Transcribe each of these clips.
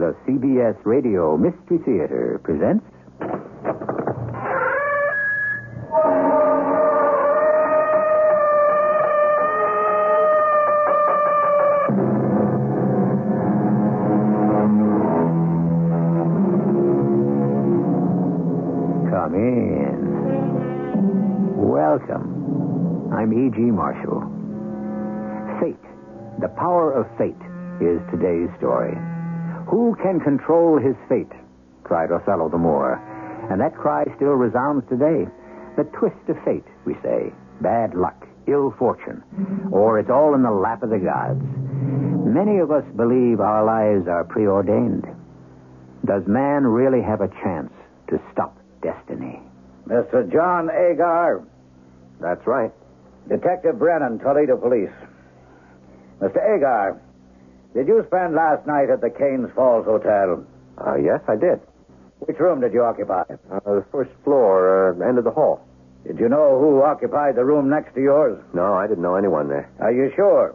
The CBS Radio Mystery Theater presents. Come in. Welcome. I'm E.G. Marshall. Fate, the power of fate, is today's story. Who can control his fate? cried Othello the Moor. And that cry still resounds today. The twist of fate, we say. Bad luck, ill fortune. Or it's all in the lap of the gods. Many of us believe our lives are preordained. Does man really have a chance to stop destiny? Mr. John Agar. That's right. Detective Brennan, Toledo Police. Mr. Agar, did you spend last night at the Canes Falls Hotel? Uh, yes, I did. Which room did you occupy? Uh, the first floor, uh, end of the hall. Did you know who occupied the room next to yours? No, I didn't know anyone there. Are you sure?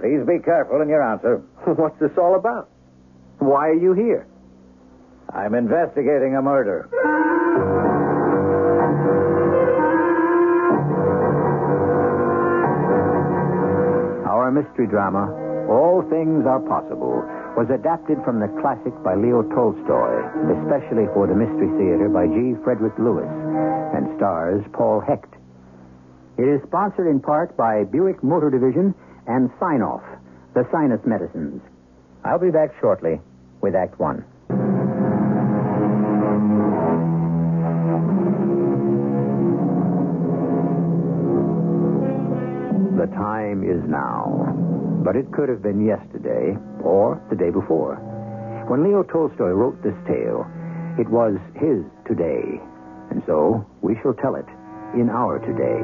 Please be careful in your answer. What's this all about? Why are you here? I'm investigating a murder. Our mystery drama, All Things Are Possible, was adapted from the classic by Leo Tolstoy, especially for the Mystery Theater by G. Frederick Lewis, and stars Paul Hecht. It is sponsored in part by Buick Motor Division and Sine-Off, the sinus medicines. I'll be back shortly with Act One. The time is now. But it could have been yesterday or the day before. When Leo Tolstoy wrote this tale, it was his today. And so we shall tell it in our today.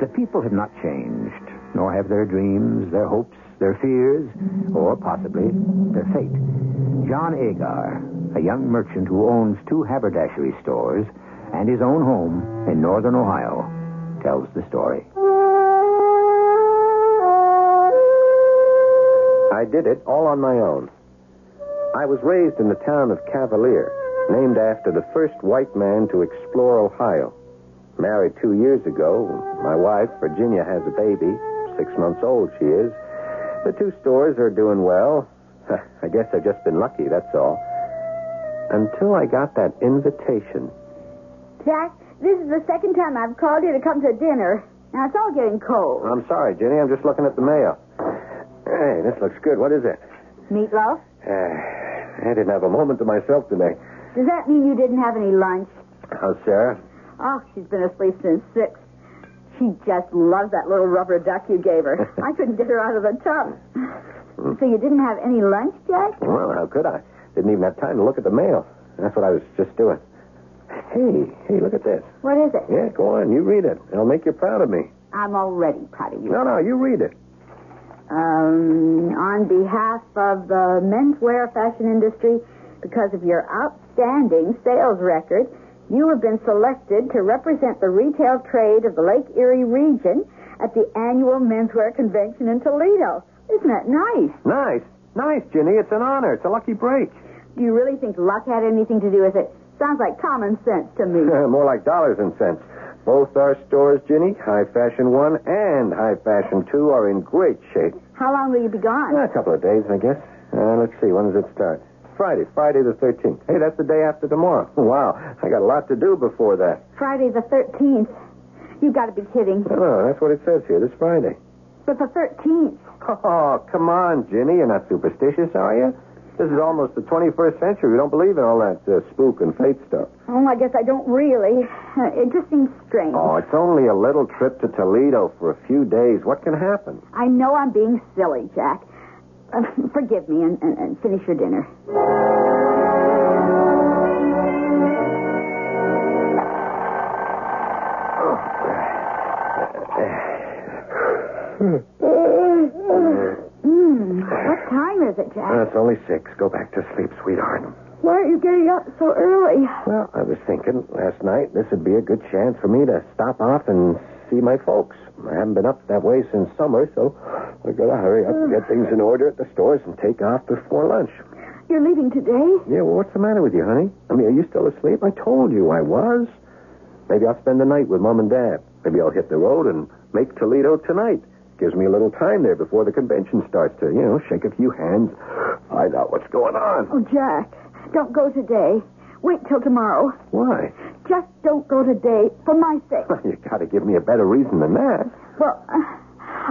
The people have not changed, nor have their dreams, their hopes, their fears, or possibly their fate. John Agar, a young merchant who owns two haberdashery stores and his own home in northern Ohio, tells the story. I did it all on my own. I was raised in the town of Cavalier, named after the first white man to explore Ohio. Married two years ago. My wife, Virginia, has a baby. Six months old she is. The two stores are doing well. I guess I've just been lucky, that's all. Until I got that invitation. Jack, this is the second time I've called you to come to dinner. Now, it's all getting cold. I'm sorry, Jenny. I'm just looking at the mail. Hey, this looks good. What is it? Meatloaf? Uh, I didn't have a moment to myself today. Does that mean you didn't have any lunch? How's Sarah? Oh, she's been asleep since six. She just loves that little rubber duck you gave her. I couldn't get her out of the tub. So you didn't have any lunch, Jack? Well, how could I? Didn't even have time to look at the mail. That's what I was just doing. Hey, hey, look at this. What is it? Yeah, go on. You read it. It'll make you proud of me. I'm already proud of you. No, no, you read it. Um, on behalf of the menswear fashion industry, because of your outstanding sales record, you have been selected to represent the retail trade of the Lake Erie region at the annual menswear convention in Toledo. Isn't that nice? Nice. Nice, Ginny. It's an honor. It's a lucky break. Do you really think luck had anything to do with it? Sounds like common sense to me. More like dollars and cents. Both our stores, Ginny, High Fashion 1 and High Fashion 2, are in great shape. How long will you be gone? A couple of days, I guess. Uh, let's see, when does it start? Friday, Friday the 13th. Hey, that's the day after tomorrow. Wow, I got a lot to do before that. Friday the 13th. You've got to be kidding. Oh, that's what it says here, this Friday. But the 13th. Oh, come on, Ginny. You're not superstitious, are you? This is almost the 21st century. We don't believe in all that uh, spook and fate stuff. Oh, I guess I don't really. It just seems strange. Oh, it's only a little trip to Toledo for a few days. What can happen? I know I'm being silly, Jack. Uh, forgive me and, and, and finish your dinner. What time is it, Jack? Uh, it's only six. Go back to sleep, sweetheart. Why are you getting up so early? Well, I was thinking last night this would be a good chance for me to stop off and see my folks. I haven't been up that way since summer, so I gotta hurry up and get things in order at the stores and take off before lunch. You're leaving today? Yeah, well, what's the matter with you, honey? I mean, are you still asleep? I told you I was. Maybe I'll spend the night with Mom and Dad. Maybe I'll hit the road and make Toledo tonight. Gives me a little time there before the convention starts to, you know, shake a few hands, find out what's going on. Oh, Jack, don't go today. Wait till tomorrow. Why? Just don't go today for my sake. You gotta give me a better reason than that. Well, uh,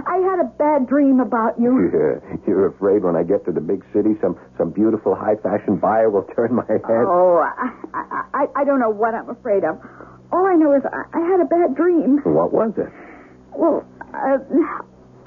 I had a bad dream about you. Yeah, you're afraid when I get to the big city, some some beautiful high fashion buyer will turn my head. Oh, I, I, I, I don't know what I'm afraid of. All I know is I, I had a bad dream. What was it? Well, uh,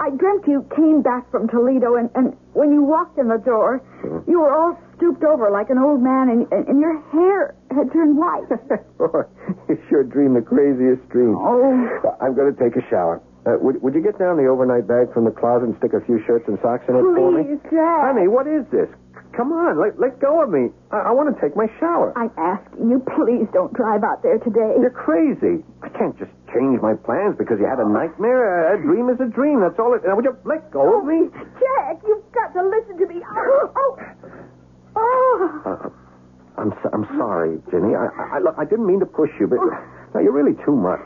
I dreamt you came back from Toledo, and, and when you walked in the door, you were all stooped over like an old man, and, and, and your hair had turned white. Boy, you sure dream the craziest dream. Oh. I'm going to take a shower. Uh, would, would you get down the overnight bag from the closet and stick a few shirts and socks in it for me? Please, Jack. Honey, what is this? Come on, let, let go of me. I, I want to take my shower. I'm asking you, please don't drive out there today. You're crazy. I can't just change my plans because you had a nightmare. A, a dream is a dream. That's all it. Now, would you let go of me? Jack, you've got to listen to me. Oh, oh, oh. Uh, I'm so, I'm sorry, Ginny. I, I look, I didn't mean to push you, but now you're really too much.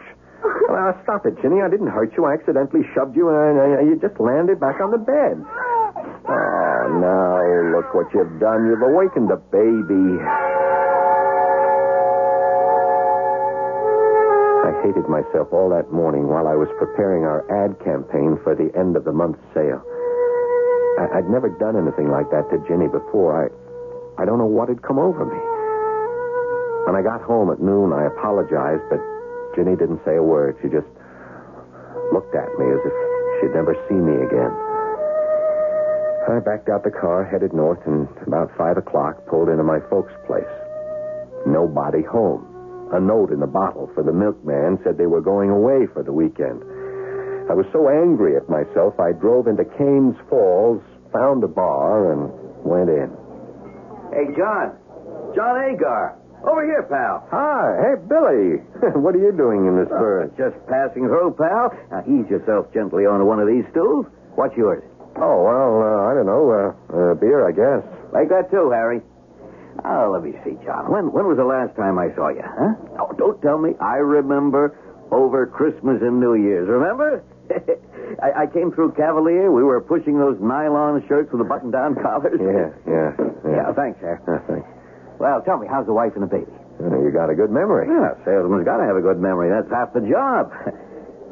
Well, stop it, Ginny. I didn't hurt you. I accidentally shoved you, and uh, you just landed back on the bed. Oh, now look what you've done. You've awakened a baby. Hated myself all that morning while I was preparing our ad campaign for the end of the month sale. I, I'd never done anything like that to Ginny before. I, I don't know what had come over me. When I got home at noon, I apologized, but Ginny didn't say a word. She just looked at me as if she'd never seen me again. I backed out the car, headed north, and about five o'clock pulled into my folks' place. Nobody home. A note in the bottle for the milkman said they were going away for the weekend. I was so angry at myself, I drove into Canes Falls, found a bar, and went in. Hey, John. John Agar. Over here, pal. Hi, hey, Billy. what are you doing in this berth? Just passing through, pal. Now, ease yourself gently onto one of these stools. What's yours? Oh, well, uh, I don't know. Uh, uh, beer, I guess. Like that, too, Harry. Oh, let me see, John. When when was the last time I saw you, huh? Oh, don't tell me. I remember over Christmas and New Year's. Remember? I, I came through Cavalier. We were pushing those nylon shirts with the button-down collars. Yeah, yeah, yeah. Yeah, thanks, sir. Uh, thanks. Well, tell me, how's the wife and the baby? Uh, you got a good memory. Yeah, salesman's got to have a good memory. That's half the job.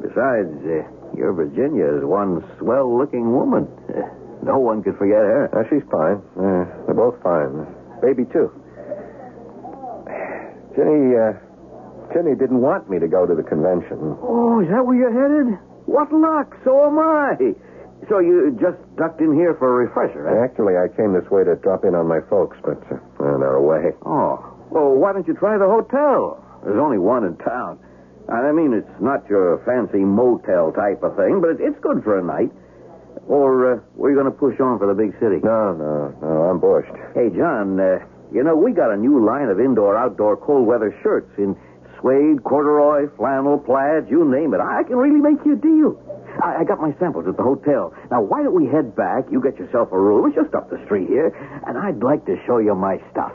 Besides, uh, your Virginia is one swell-looking woman. no one could forget her. Uh, she's fine. Uh, they're both fine. Baby, too. Jenny, uh, Jenny didn't want me to go to the convention. Oh, is that where you're headed? What luck! So am I. So you just ducked in here for a refresher, eh? Actually, I came this way to drop in on my folks, but uh, they're away. Oh. Well, why don't you try the hotel? There's only one in town. I mean, it's not your fancy motel type of thing, but it's good for a night. Or uh, were you going to push on for the big city? No, no, no, I'm bushed. Hey, John, uh, you know, we got a new line of indoor-outdoor cold weather shirts in suede, corduroy, flannel, plaid, you name it. I can really make you a deal. I, I got my samples at the hotel. Now, why don't we head back? You get yourself a room. It's just up the street here. And I'd like to show you my stuff.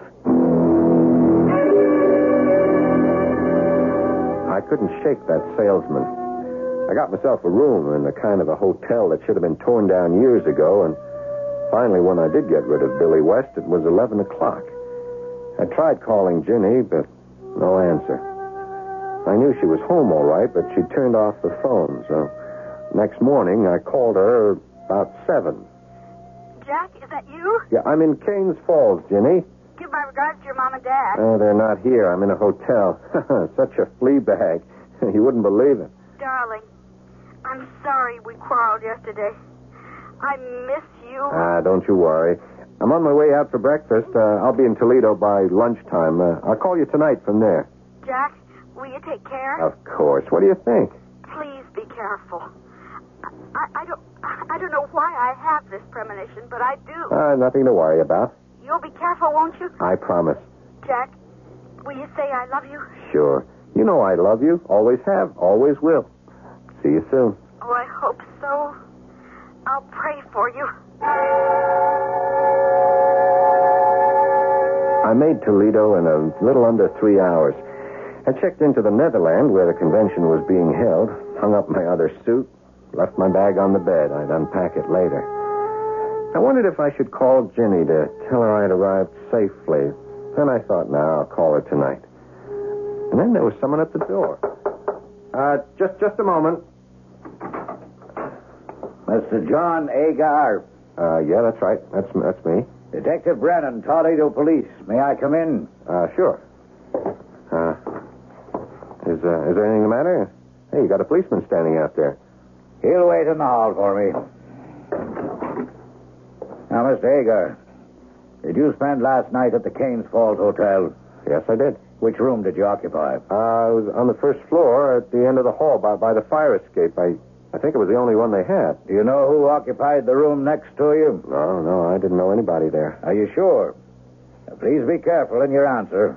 I couldn't shake that salesman. I got myself a room in a kind of a hotel that should have been torn down years ago, and Finally, when I did get rid of Billy West, it was 11 o'clock. I tried calling Ginny, but no answer. I knew she was home all right, but she turned off the phone, so next morning I called her about 7. Jack, is that you? Yeah, I'm in Canes Falls, Ginny. Give my regards to your mom and dad. Oh, they're not here. I'm in a hotel. Such a flea bag. you wouldn't believe it. Darling, I'm sorry we quarreled yesterday. I miss you. Ah, don't you worry. I'm on my way out for breakfast. Uh, I'll be in Toledo by lunchtime. Uh, I'll call you tonight from there. Jack, will you take care? Of course. What do you think? Please be careful. I, I don't I don't know why I have this premonition, but I do. Uh, nothing to worry about. You'll be careful, won't you? I promise. Jack, will you say I love you? Sure. You know I love you. Always have. Always will. See you soon. Oh, I hope so. I'll pray for you. I made Toledo in a little under three hours. I checked into the Netherland where the convention was being held, hung up my other suit, left my bag on the bed. I'd unpack it later. I wondered if I should call Ginny to tell her I'd arrived safely. Then I thought, now I'll call her tonight. And then there was someone at the door. Uh, just just a moment. Mr. John Agar. Uh, yeah, that's right. That's that's me. Detective Brennan, Toledo Police. May I come in? Uh, sure. Uh, is uh, is there anything the matter? Hey, you got a policeman standing out there. He'll wait in the hall for me. Now, Mr. Agar, did you spend last night at the Canes Falls Hotel? Yes, I did. Which room did you occupy? Uh, I was on the first floor at the end of the hall by, by the fire escape. I, I think it was the only one they had. Do you know who occupied the room next to you? No, no, I didn't know anybody there. Are you sure? Now, please be careful in your answer.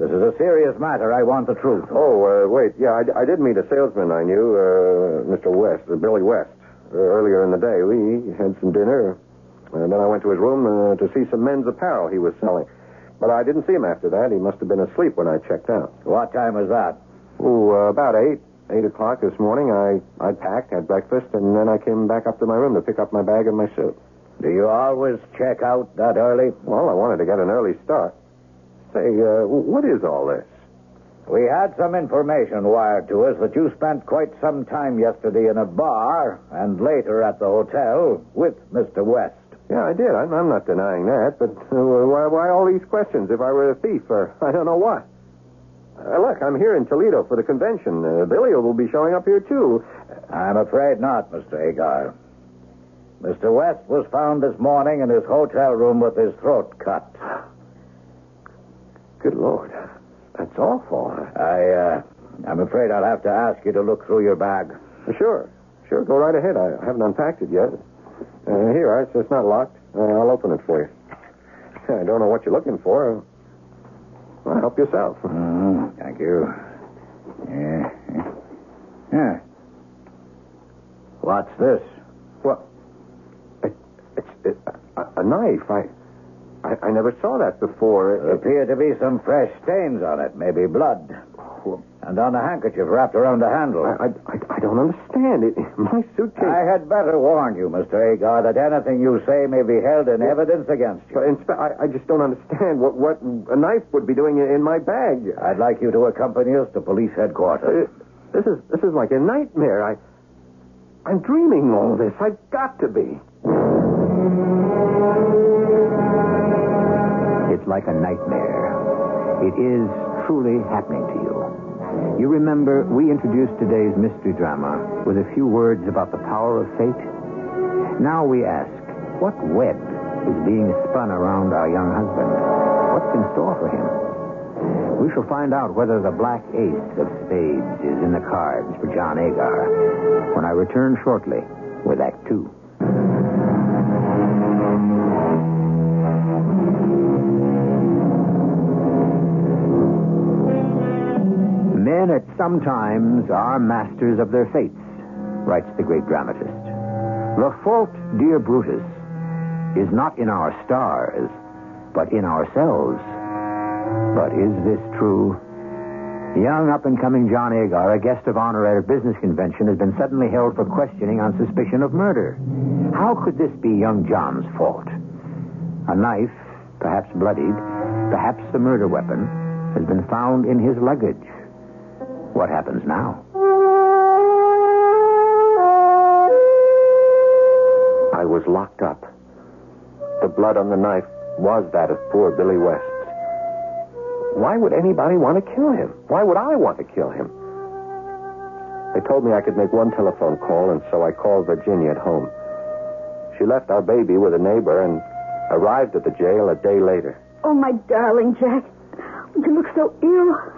This is a serious matter. I want the truth. Oh, uh, wait. Yeah, I, I did meet a salesman I knew, uh, Mr. West, uh, Billy West, uh, earlier in the day. We had some dinner, and then I went to his room uh, to see some men's apparel he was selling. But I didn't see him after that. He must have been asleep when I checked out. What time was that? Oh, uh, about eight. Eight o'clock this morning. I, I packed, had breakfast, and then I came back up to my room to pick up my bag and my suit. Do you always check out that early? Well, I wanted to get an early start. Say, uh, what is all this? We had some information wired to us that you spent quite some time yesterday in a bar and later at the hotel with Mr. West. Yeah, I did. I'm, I'm not denying that. But uh, why, why all these questions if I were a thief or I don't know what? Uh, look, I'm here in Toledo for the convention. Uh, Billy will be showing up here, too. I'm afraid not, Mr. Agar. Mr. West was found this morning in his hotel room with his throat cut. Good Lord. That's awful. I, uh, I'm afraid I'll have to ask you to look through your bag. Sure. Sure, go right ahead. I haven't unpacked it yet. Uh, here, it's, it's not locked. Uh, I'll open it for you. I don't know what you're looking for. Well, help yourself. Mm, thank you. Yeah. Yeah. What's this? Well, it, it's it, a, a knife. I, I I never saw that before. There appear to be some fresh stains on it, maybe blood. And on a handkerchief wrapped around the handle. I, I, I don't understand. It, my suitcase. I had better warn you, Mr. Agar, that anything you say may be held in evidence against you. But inspe- I, I just don't understand what, what a knife would be doing in my bag. I'd like you to accompany us to police headquarters. Uh, this is this is like a nightmare. I I'm dreaming all this. I've got to be. It's like a nightmare. It is truly happening to you. You remember, we introduced today's mystery drama with a few words about the power of fate. Now we ask, what web is being spun around our young husband? What's in store for him? We shall find out whether the black ace of spades is in the cards for John Agar when I return shortly with Act Two. Men at some times are masters of their fates, writes the great dramatist. The fault, dear Brutus, is not in our stars, but in ourselves. But is this true? Young up and coming John Agar, a guest of honor at a business convention, has been suddenly held for questioning on suspicion of murder. How could this be young John's fault? A knife, perhaps bloodied, perhaps the murder weapon, has been found in his luggage. What happens now? I was locked up. The blood on the knife was that of poor Billy West. Why would anybody want to kill him? Why would I want to kill him? They told me I could make one telephone call, and so I called Virginia at home. She left our baby with a neighbor and arrived at the jail a day later. Oh, my darling Jack. You look so ill.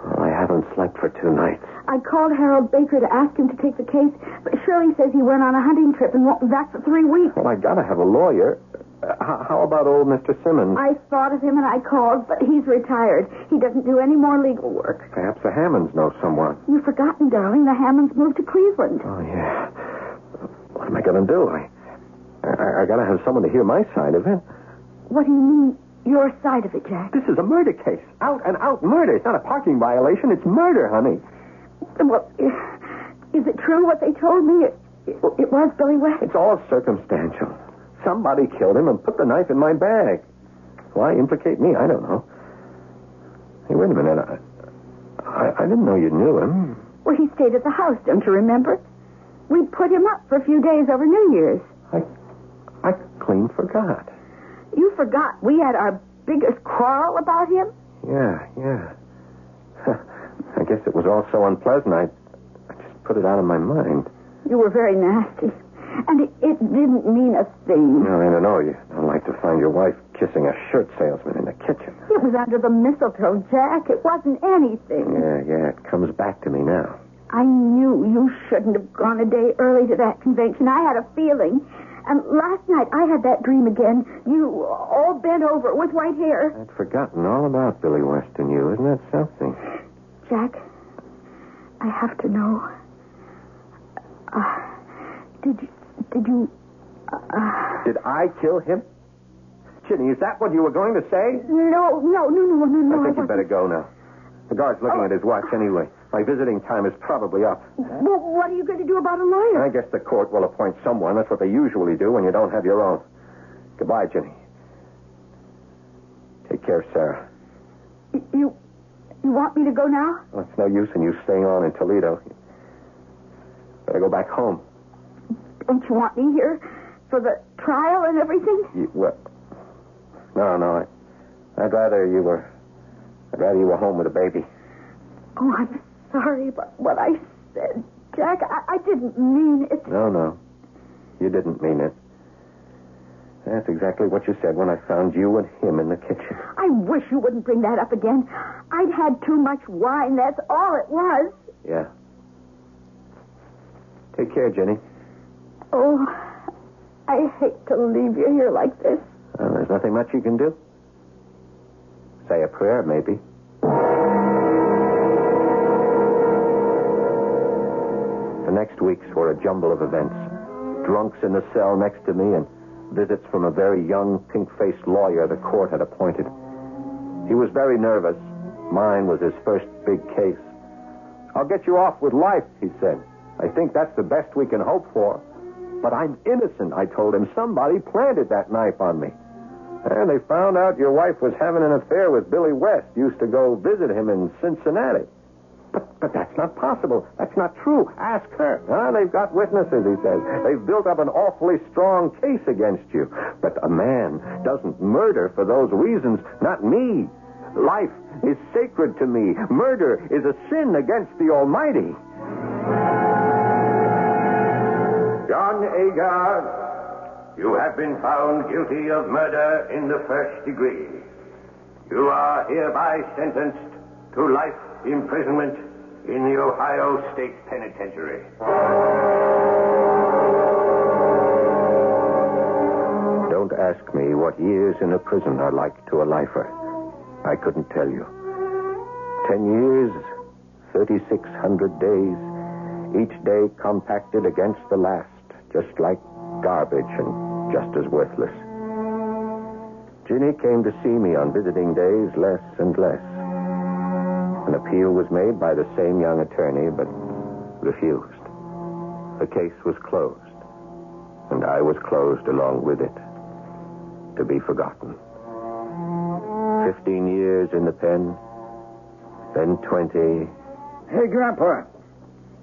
Slept for two nights. I called Harold Baker to ask him to take the case, but Shirley says he went on a hunting trip and won't be back for three weeks. Well, I gotta have a lawyer. Uh, how, how about old Mr. Simmons? I thought of him and I called, but he's retired. He doesn't do any more legal work. Perhaps the Hammonds know someone. You've forgotten, darling. The Hammonds moved to Cleveland. Oh, yeah. What am I gonna do? I, I, I gotta have someone to hear my side of it. What do you mean, your side of it, Jack? This is a murder case. Out and out murder. It's not a parking violation. It's murder, honey. Well, is it true what they told me? It, it, it was Billy West? It's all circumstantial. Somebody killed him and put the knife in my bag. Why implicate me? I don't know. Hey, wait a minute. I, I, I didn't know you knew him. Well, he stayed at the house, don't you remember? We put him up for a few days over New Year's. I, I clean forgot. You forgot we had our biggest quarrel about him? Yeah, yeah. I guess it was all so unpleasant. I, I just put it out of my mind. You were very nasty. And it, it didn't mean a thing. No, I don't know. You don't like to find your wife kissing a shirt salesman in the kitchen. It was under the mistletoe, Jack. It wasn't anything. Yeah, yeah. It comes back to me now. I knew you shouldn't have gone a day early to that convention. I had a feeling. And last night I had that dream again. You all bent over with white hair. I'd forgotten all about Billy West and you. Isn't that something? Jack, I have to know. Uh, did you, did you, uh, Did I kill him? Ginny, is that what you were going to say? no, no, no, no, no, no. I think you wasn't. better go now. The guard's looking at his watch anyway. My visiting time is probably up. Well, what are you going to do about a lawyer? I guess the court will appoint someone. That's what they usually do when you don't have your own. Goodbye, Ginny. Take care, Sarah. You, you want me to go now? Well, it's no use in you staying on in Toledo. Better go back home. Don't you want me here for the trial and everything? You, well, no, no. I, I'd rather you were. I'd rather you were home with a baby. Oh, I'm sorry about what I said, Jack. I, I didn't mean it. No, no. You didn't mean it. That's exactly what you said when I found you and him in the kitchen. I wish you wouldn't bring that up again. I'd had too much wine. That's all it was. Yeah. Take care, Jenny. Oh, I hate to leave you here like this. Well, there's nothing much you can do. Say a prayer, maybe. The next weeks were a jumble of events. Drunks in the cell next to me and visits from a very young, pink-faced lawyer the court had appointed. He was very nervous. Mine was his first big case. I'll get you off with life, he said. I think that's the best we can hope for. But I'm innocent, I told him. Somebody planted that knife on me. And they found out your wife was having an affair with Billy West. Used to go visit him in Cincinnati. But, but that's not possible. That's not true. Ask her. Ah, they've got witnesses, he says. They've built up an awfully strong case against you. But a man doesn't murder for those reasons. Not me. Life is sacred to me. Murder is a sin against the Almighty. John Agar, you have been found guilty of murder in the first degree. You are hereby sentenced to life imprisonment in the Ohio State Penitentiary. Don't ask me what years in a prison are like to a lifer. I couldn't tell you. Ten years, 3,600 days, each day compacted against the last, just like garbage and just as worthless. Ginny came to see me on visiting days less and less. An appeal was made by the same young attorney, but refused. The case was closed, and I was closed along with it, to be forgotten. Fifteen years in the pen, then twenty. Hey, Grandpa.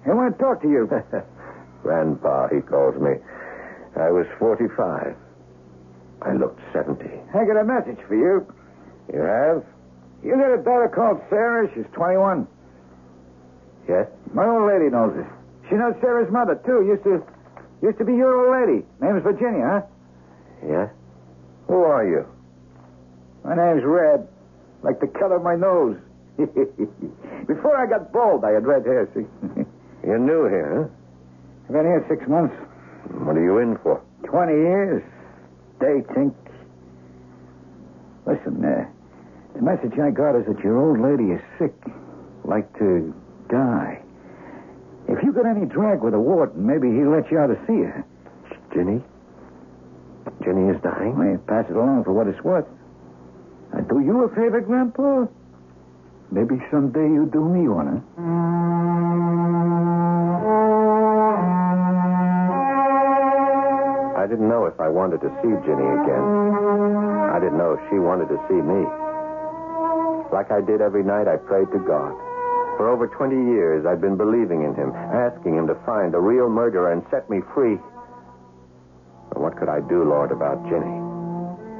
I want to talk to you. Grandpa, he calls me. I was 45. I looked 70. I got a message for you. You have? You got a daughter called Sarah. She's 21. Yes? My old lady knows her. She knows Sarah's mother, too. Used to used to be your old lady. Name's Virginia, huh? Yes? Who are you? My name's Red. Like the color of my nose. Before I got bald, I had red hair, see? You're new here, huh? I've been here six months. What are you in for? 20 years. They think. Listen, uh, the message I got is that your old lady is sick. Like to die. If you got any drag with the warden, maybe he'll let you out to see her. Ginny? Ginny is dying? Well, pass it along for what it's worth. Uh, do you a favor, Grandpa? Maybe someday you do me one, huh? I didn't know if I wanted to see Ginny again. I didn't know if she wanted to see me. Like I did every night, I prayed to God. For over 20 years, I'd been believing in him, asking him to find the real murderer and set me free. But what could I do, Lord, about Ginny?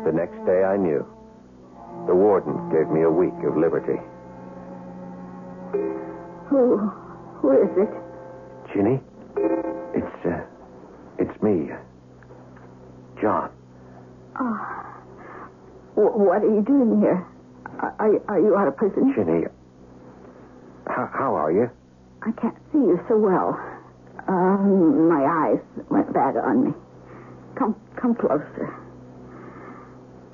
The next day, I knew. The warden gave me a week of liberty. Who? Who is it? Ginny? It's, uh, it's me. John. Oh. W- what are you doing here? Are, are, you out of prison? Ginny. How, how are you? I can't see you so well. Um, my eyes went bad on me. Come, come closer.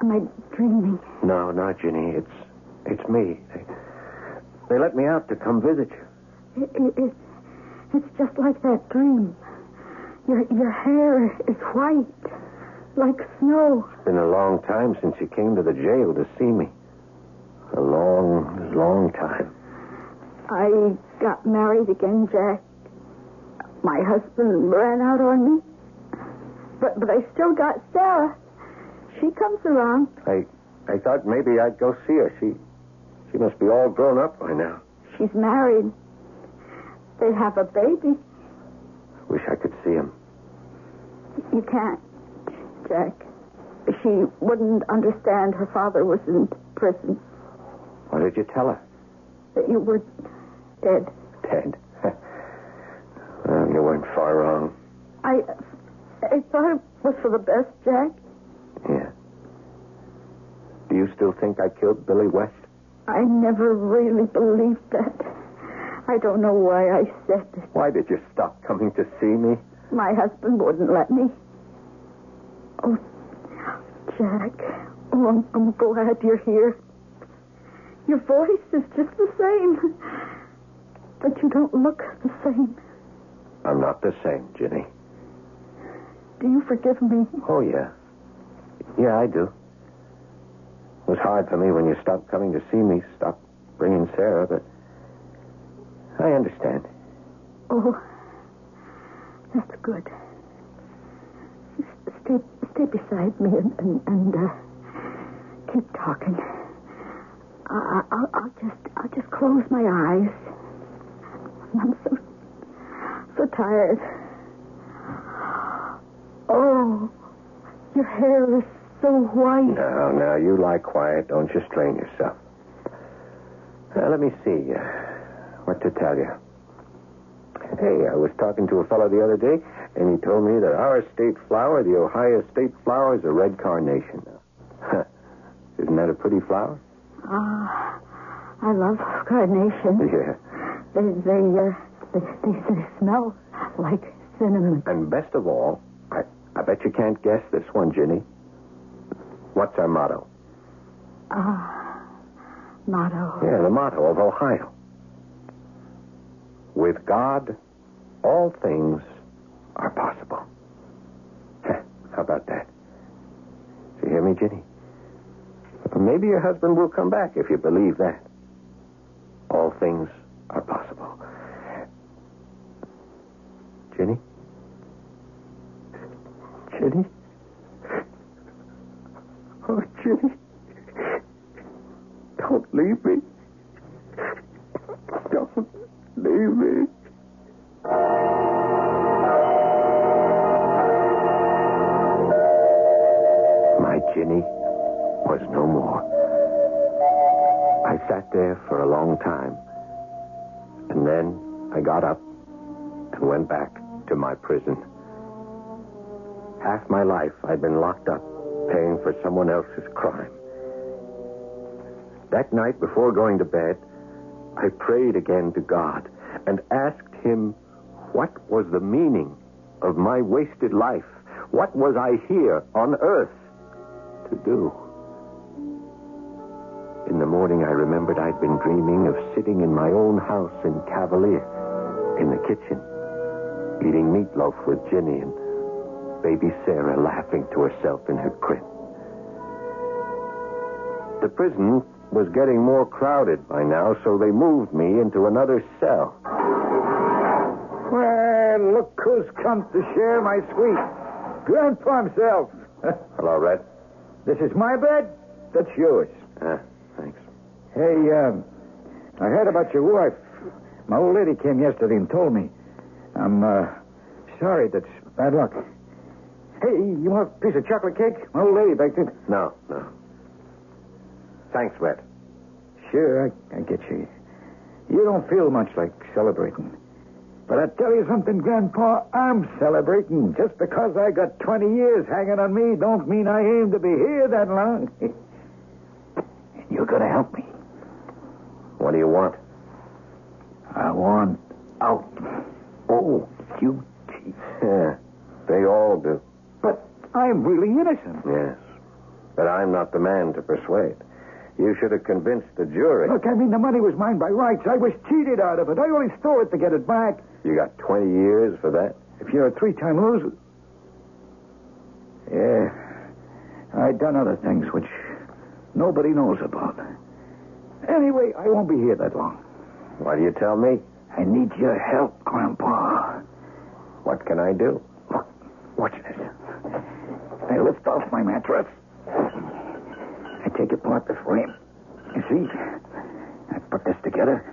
Am I dreaming? No, not Ginny. It's it's me. They, they let me out to come visit you. It, it, it, it's just like that dream. Your, your hair is white, like snow. It's been a long time since you came to the jail to see me. A long, long time. I got married again, Jack. My husband ran out on me. But but I still got Sarah. She comes around. I I thought maybe I'd go see her. She she must be all grown up by now. She's married. They have a baby. I wish I could see him. You can't, Jack. She wouldn't understand her father was in prison, What did you tell her? that you were dead. Dead? well, you weren't far wrong. I, I thought it was for the best, Jack. Yeah. Do you still think I killed Billy West? I never really believed that. I don't know why I said it. Why did you stop coming to see me? My husband wouldn't let me. Oh, Jack. Oh, I'm, I'm glad you're here. Your voice is just the same. But you don't look the same. I'm not the same, Ginny. Do you forgive me? Oh, yeah. Yeah, I do. It was hard for me when you stopped coming to see me, stopped bringing Sarah, but I understand. Oh, that's good. Stay, stay beside me and, and, and uh, keep talking. I, I, I'll, just, I'll just close my eyes. I'm so, so tired. Oh, your hair is so white. Now, now, you lie quiet. Don't you strain yourself. Uh, let me see. Uh, what to tell you. Hey, I was talking to a fellow the other day, and he told me that our state flower, the Ohio state flower, is a red carnation. Isn't that a pretty flower? Ah, I love carnations. Yeah. They, they, uh, they, they, they smell like cinnamon. And best of all, I, I bet you can't guess this one, Ginny. What's our motto? Ah, motto. Yeah, the motto of Ohio. With God, all things are possible. How about that? Do you hear me, Ginny? Maybe your husband will come back if you believe that. All things was the meaning of my wasted life? What was I here on earth to do? In the morning, I remembered I'd been dreaming of sitting in my own house in Cavalier, in the kitchen, eating meatloaf with Jenny and baby Sarah laughing to herself in her crib. The prison was getting more crowded by now, so they moved me into another cell. Look who's come to share my suite. Grandpa himself. Hello, Red. This is my bed. That's yours. Ah, thanks. Hey, um, I heard about your wife. My old lady came yesterday and told me. I'm uh, sorry. That's bad luck. Hey, you want a piece of chocolate cake? My old lady baked it. No, no. Thanks, Red. Sure, I, I get you. You don't feel much like celebrating. But I tell you something, Grandpa, I'm celebrating. Just because I got 20 years hanging on me don't mean I aim to be here that long. and you're going to help me. What do you want? I want out. Oh, you teeth. Yeah, they all do. But I'm really innocent. Yes. But I'm not the man to persuade. You should have convinced the jury. Look, I mean, the money was mine by rights. I was cheated out of it. I only stole it to get it back. You got 20 years for that? If you're a three-time loser. Yeah. I done other things which nobody knows about. Anyway, I won't be here that long. Why do you tell me? I need your help, Grandpa. What can I do? Look, watch this. I lift off my mattress. I take apart the frame. You see? I put this together.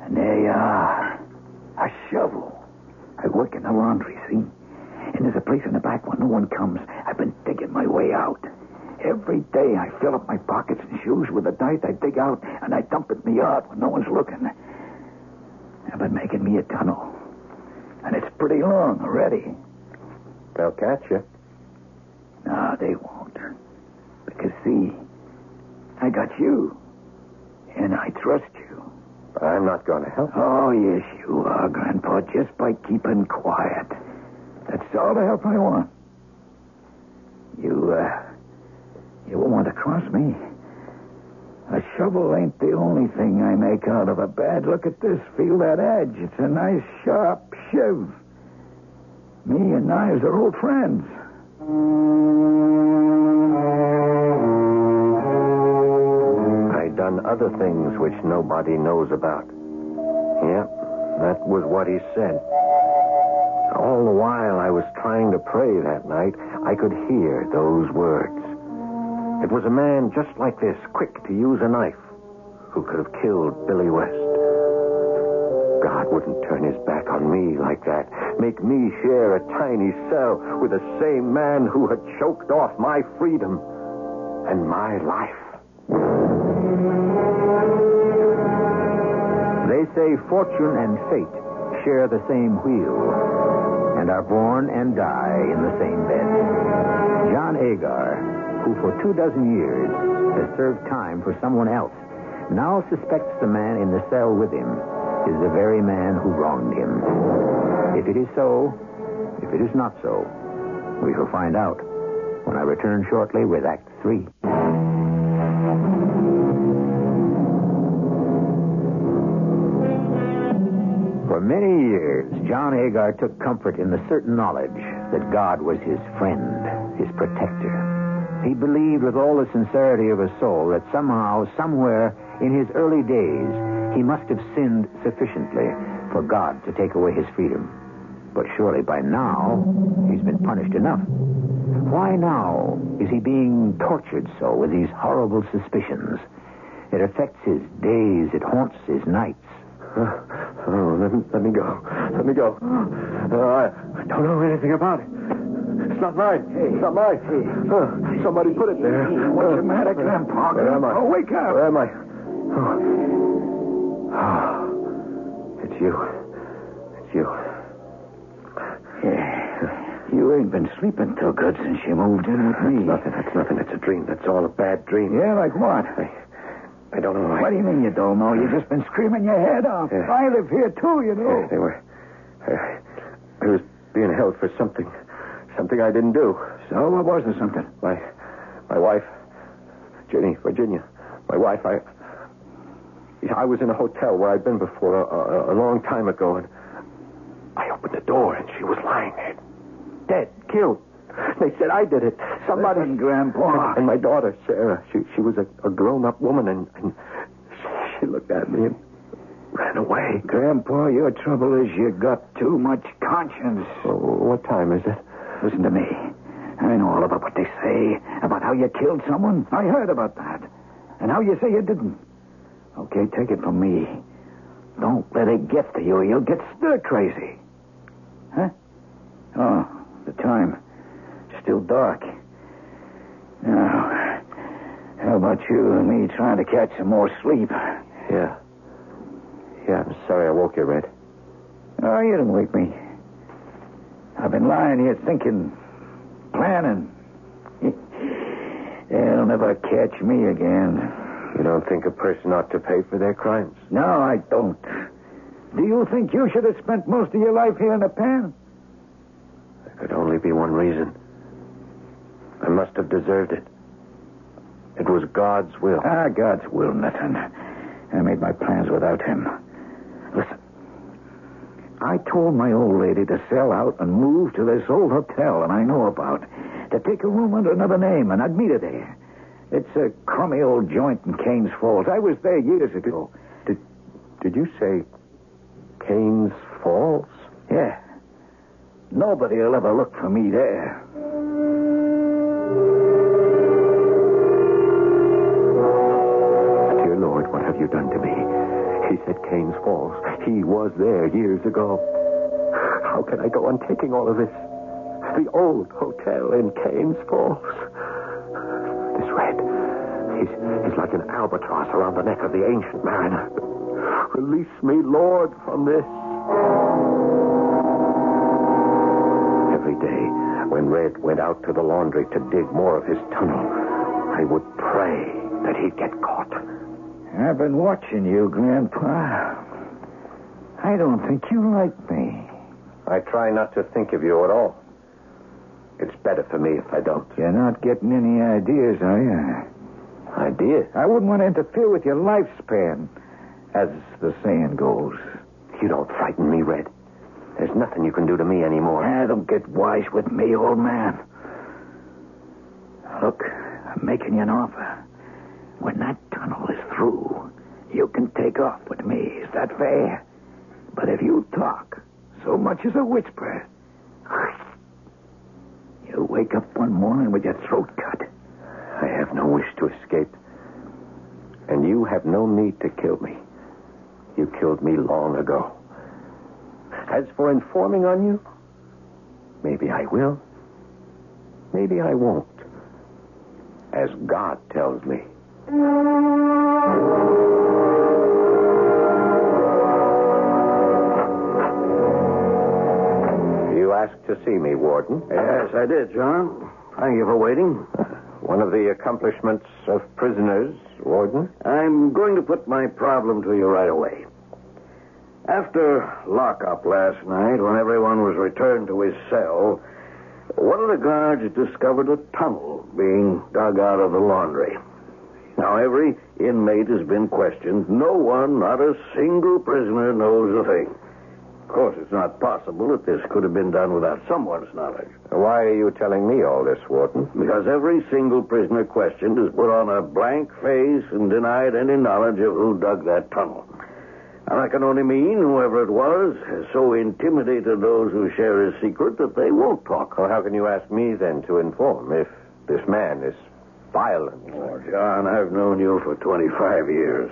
And there you are. Shovel. I work in the laundry, see? And there's a place in the back where no one comes. I've been digging my way out. Every day I fill up my pockets and shoes with the dirt I dig out, and I dump it in the yard when no one's looking. I've been making me a tunnel. And it's pretty long already. They'll catch you. No, they won't. Because, see, I got you. And I trust I'm not going to help you. Oh, yes, you are, Grandpa, just by keeping quiet. That's all the help I want. You, uh, you won't want to cross me. A shovel ain't the only thing I make out of a bad. Look at this. Feel that edge. It's a nice, sharp shiv. Me and knives are old friends. Other things which nobody knows about. Yeah, that was what he said. All the while I was trying to pray that night, I could hear those words. It was a man just like this, quick to use a knife, who could have killed Billy West. God wouldn't turn his back on me like that, make me share a tiny cell with the same man who had choked off my freedom and my life. They say fortune and fate share the same wheel and are born and die in the same bed. John Agar, who for two dozen years has served time for someone else, now suspects the man in the cell with him is the very man who wronged him. If it is so, if it is not so, we shall find out when I return shortly with Act Three. For many years, John Agar took comfort in the certain knowledge that God was his friend, his protector. He believed with all the sincerity of his soul that somehow, somewhere in his early days, He must have sinned sufficiently for God to take away his freedom. But surely by now, he's been punished enough. Why now is he being tortured so with these horrible suspicions? It affects his days, it haunts his nights. Uh, oh, let me, let me go. Let me go. Uh, I, don't know anything about it. It's not mine. Hey. It's not mine. Hey. Uh, somebody put it there. Hey, what's the matter, Grandpa? Where am I? Oh, wake up. Where am I? Oh. oh. It's you. It's you. Yeah. You ain't been sleeping too good since you moved in with me. That's nothing. That's nothing. It's a dream. That's all a bad dream. Yeah, like what? I, I don't know. What do you mean you don't know? You've just been screaming your head off. Yeah. I live here, too, you know. Yeah, they were. Uh, I was being held for something. Something I didn't do. So, what was the something? My, my wife, Jenny, Virginia. My wife, I. I was in a hotel where I'd been before a, a, a long time ago, and I opened the door, and she was lying there, dead, killed. They said I did it. Somebody. Listen, Grandpa. And my daughter, Sarah, she she was a, a grown-up woman, and, and she looked at me and ran away. Grandpa, your trouble is you got too much conscience. Oh, what time is it? Listen to me. I know all about what they say, about how you killed someone. I heard about that. And how you say you didn't. Okay, take it from me. Don't let it get to you. You'll get stir crazy. Huh? Oh, the time. Still dark. Now, how about you and me trying to catch some more sleep? Yeah. Yeah, I'm sorry I woke you, Red. Oh, you didn't wake me. I've been lying here thinking, planning. They'll never catch me again. You don't think a person ought to pay for their crimes? No, I don't. Do you think you should have spent most of your life here in the pen? There could only be one reason. I must have deserved it. It was God's will. Ah, God's will, nothing. I made my plans without him. Listen. I told my old lady to sell out and move to this old hotel that I know about. To take a room under another name, and I'd meet her there. It's a crummy old joint in Kane's Falls. I was there years ago. Did, did you say Kane's Falls? Yeah. Nobody will ever look for me there. Dear Lord, what have you done to me? He said Kane's Falls. He was there years ago. How can I go on taking all of this? The old hotel in Kane's Falls. This red. He's, he's like an albatross around the neck of the ancient mariner. Release me, Lord, from this. Every day, when Red went out to the laundry to dig more of his tunnel, I would pray that he'd get caught. I've been watching you, Grandpa. I don't think you like me. I try not to think of you at all. It's better for me if I don't. You're not getting any ideas, are you? Ideas? I wouldn't want to interfere with your lifespan, as the saying goes. You don't frighten me, Red. There's nothing you can do to me anymore. Ah, don't get wise with me, old man. Look, I'm making you an offer. When that tunnel is through, you can take off with me. Is that fair? But if you talk so much as a whisper, you'll wake up one morning with your throat cut. I have no wish to escape. And you have no need to kill me. You killed me long ago. As for informing on you, maybe I will. Maybe I won't. As God tells me. You asked to see me, Warden. Yes, I did, John. Thank you for waiting. One of the accomplishments of prisoners, Warden. I'm going to put my problem to you right away. After lockup last night, when everyone was returned to his cell, one of the guards discovered a tunnel being dug out of the laundry. Now, every inmate has been questioned. No one, not a single prisoner, knows a thing. Of course, it's not possible that this could have been done without someone's knowledge. Why are you telling me all this, Warden? Because every single prisoner questioned is put on a blank face and denied any knowledge of who dug that tunnel. And I can only mean whoever it was has so intimidated those who share his secret that they won't talk. Well, how can you ask me then to inform if this man is violent? Oh, John, I've known you for 25 years.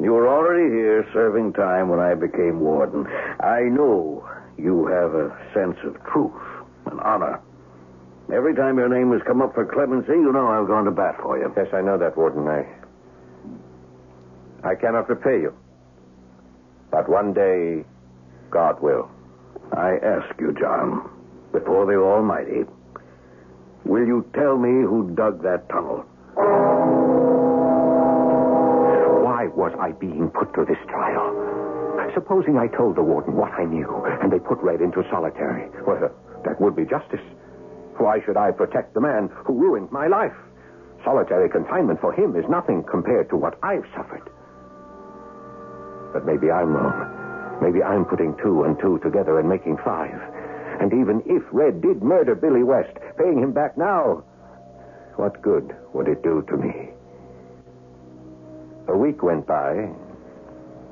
You were already here serving time when I became warden. I know you have a sense of truth and honor. Every time your name has come up for clemency, you know I've gone to bat for you. Yes, I know that, Warden. I. I cannot repay you. But one day, God will. I ask you, John, before the Almighty, will you tell me who dug that tunnel? Why was I being put through this trial? Supposing I told the warden what I knew, and they put Red into solitary. Well, uh, that would be justice. Why should I protect the man who ruined my life? Solitary confinement for him is nothing compared to what I've suffered. But maybe I'm wrong. Maybe I'm putting two and two together and making five. And even if Red did murder Billy West, paying him back now, what good would it do to me? A week went by.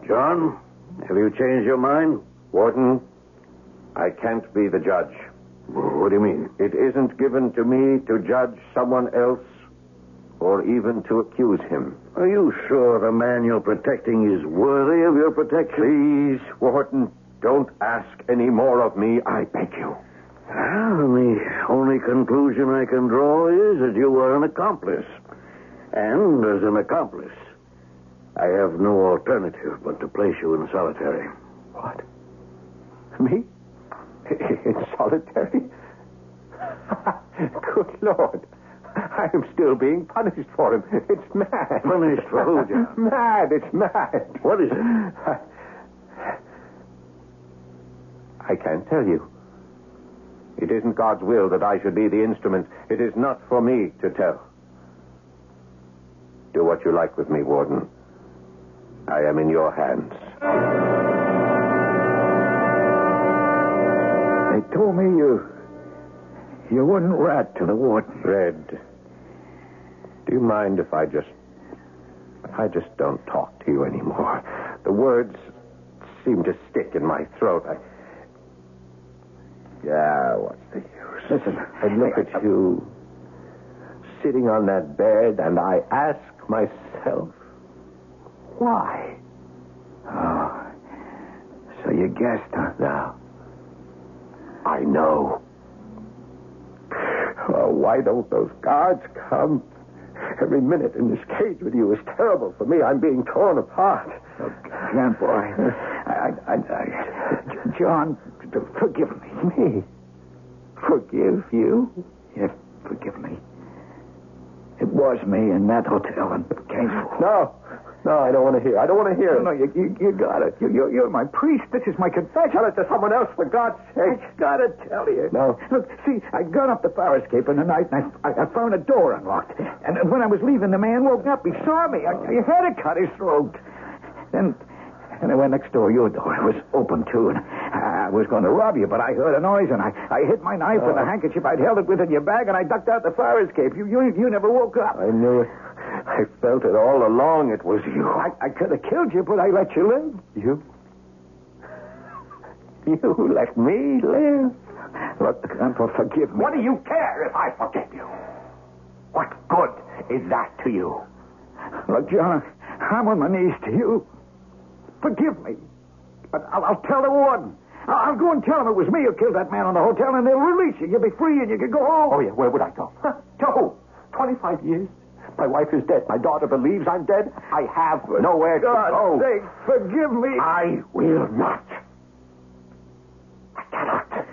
John, have you changed your mind? Warden, I can't be the judge. What do you mean? It isn't given to me to judge someone else or even to accuse him. Are you sure the man you're protecting is worthy of your protection? Please, Warden, don't ask any more of me, I beg you. Well, the only conclusion I can draw is that you are an accomplice. And as an accomplice, I have no alternative but to place you in solitary. What? Me? In solitary? Good Lord. I am still being punished for him. It's mad. Punished for who, John? Mad. It's mad. What is it? I, I can't tell you. It isn't God's will that I should be the instrument. It is not for me to tell. Do what you like with me, Warden. I am in your hands. They told me you. You wouldn't rat to the warden. Red, do you mind if I just. I just don't talk to you anymore? The words seem to stick in my throat. I. Yeah, what's the use? Listen, I look I- at you sitting on that bed and I ask myself, why? Oh. So you guessed, huh? Now, I know. Oh, why don't those guards come? Every minute in this cage with you is terrible for me. I'm being torn apart. Look, John, boy. I, I, I, John, forgive me. Me? Forgive you? Yes, forgive me. It was me in that hotel in Kingsville. No. No, I don't want to hear. I don't want to hear No, no, you, you, you got it. You, you're, you're my priest. This is my confession. Tell it to someone else, for God's sake. I gotta tell you. No. Look, see, I'd gone up the fire escape in the night, and I, I, I found a door unlocked. And when I was leaving, the man woke up. He saw me. I, I had to cut his throat. Then, and I went next door. Your door it was open too, and I was going to rob you, but I heard a noise, and I, I hit my knife with the oh. handkerchief I'd held it within your bag, and I ducked out the fire escape. You, you, you never woke up. I knew it. I felt it all along. It was you. I, I could have killed you, but I let you live. You? You let me live? Look, Grandpa, forgive me. What do you care if I forgive you? What good is that to you? Look, John, I'm on my knees to you. Forgive me. But I'll, I'll tell the warden. I'll, I'll go and tell him it was me who killed that man on the hotel, and they'll release you. You'll be free, and you can go home. Oh, yeah, where would I go? Huh? To who? 25 years? My wife is dead. My daughter believes I'm dead. I have nowhere to God's go. sake, forgive me. I will not. I cannot.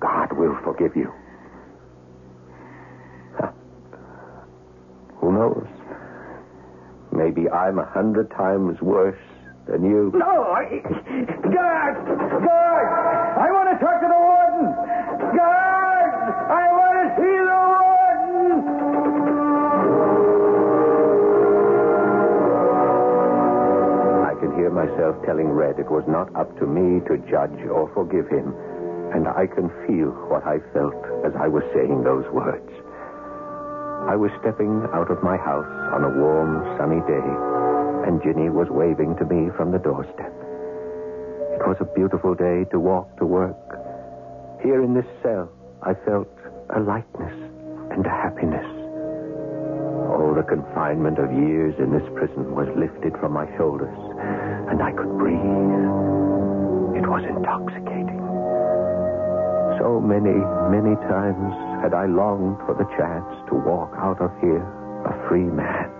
God will forgive you. Who knows? Maybe I'm a hundred times worse than you. No, I... Guard! Guard! I want to talk to the Myself telling Red it was not up to me to judge or forgive him. And I can feel what I felt as I was saying those words. I was stepping out of my house on a warm, sunny day, and Ginny was waving to me from the doorstep. It was a beautiful day to walk to work. Here in this cell, I felt a lightness and a happiness. All the confinement of years in this prison was lifted from my shoulders, and I could breathe. It was intoxicating. So many, many times had I longed for the chance to walk out of here a free man.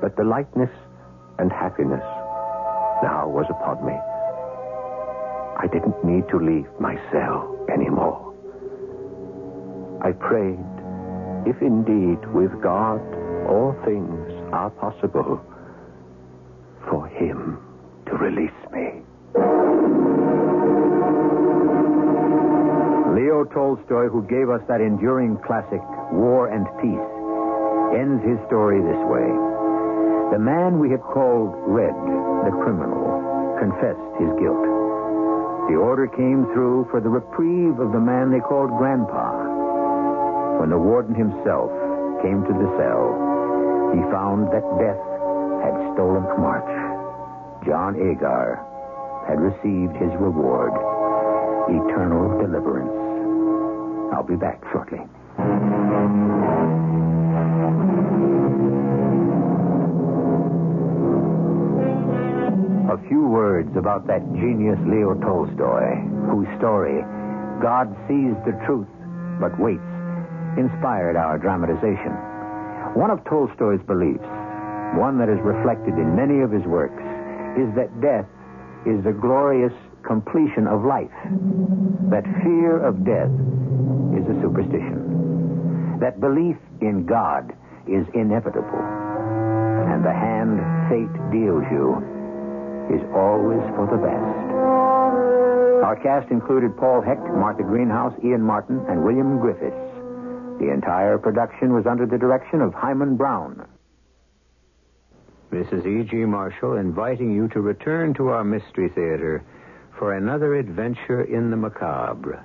But the lightness and happiness now was upon me. I didn't need to leave my cell anymore. I prayed, if indeed with God all things are possible, Tolstoy, who gave us that enduring classic, War and Peace, ends his story this way. The man we have called Red, the criminal, confessed his guilt. The order came through for the reprieve of the man they called Grandpa. When the warden himself came to the cell, he found that death had stolen March. John Agar had received his reward, eternal deliverance. I'll be back shortly. A few words about that genius Leo Tolstoy, whose story, God sees the truth but waits, inspired our dramatization. One of Tolstoy's beliefs, one that is reflected in many of his works, is that death is the glorious completion of life. That fear of death a superstition. That belief in God is inevitable. And the hand fate deals you is always for the best. Our cast included Paul Hecht, Martha Greenhouse, Ian Martin, and William Griffis. The entire production was under the direction of Himan Brown. Is E.G. Marshall inviting you to return to our Mystery Theater for another adventure in the macabre.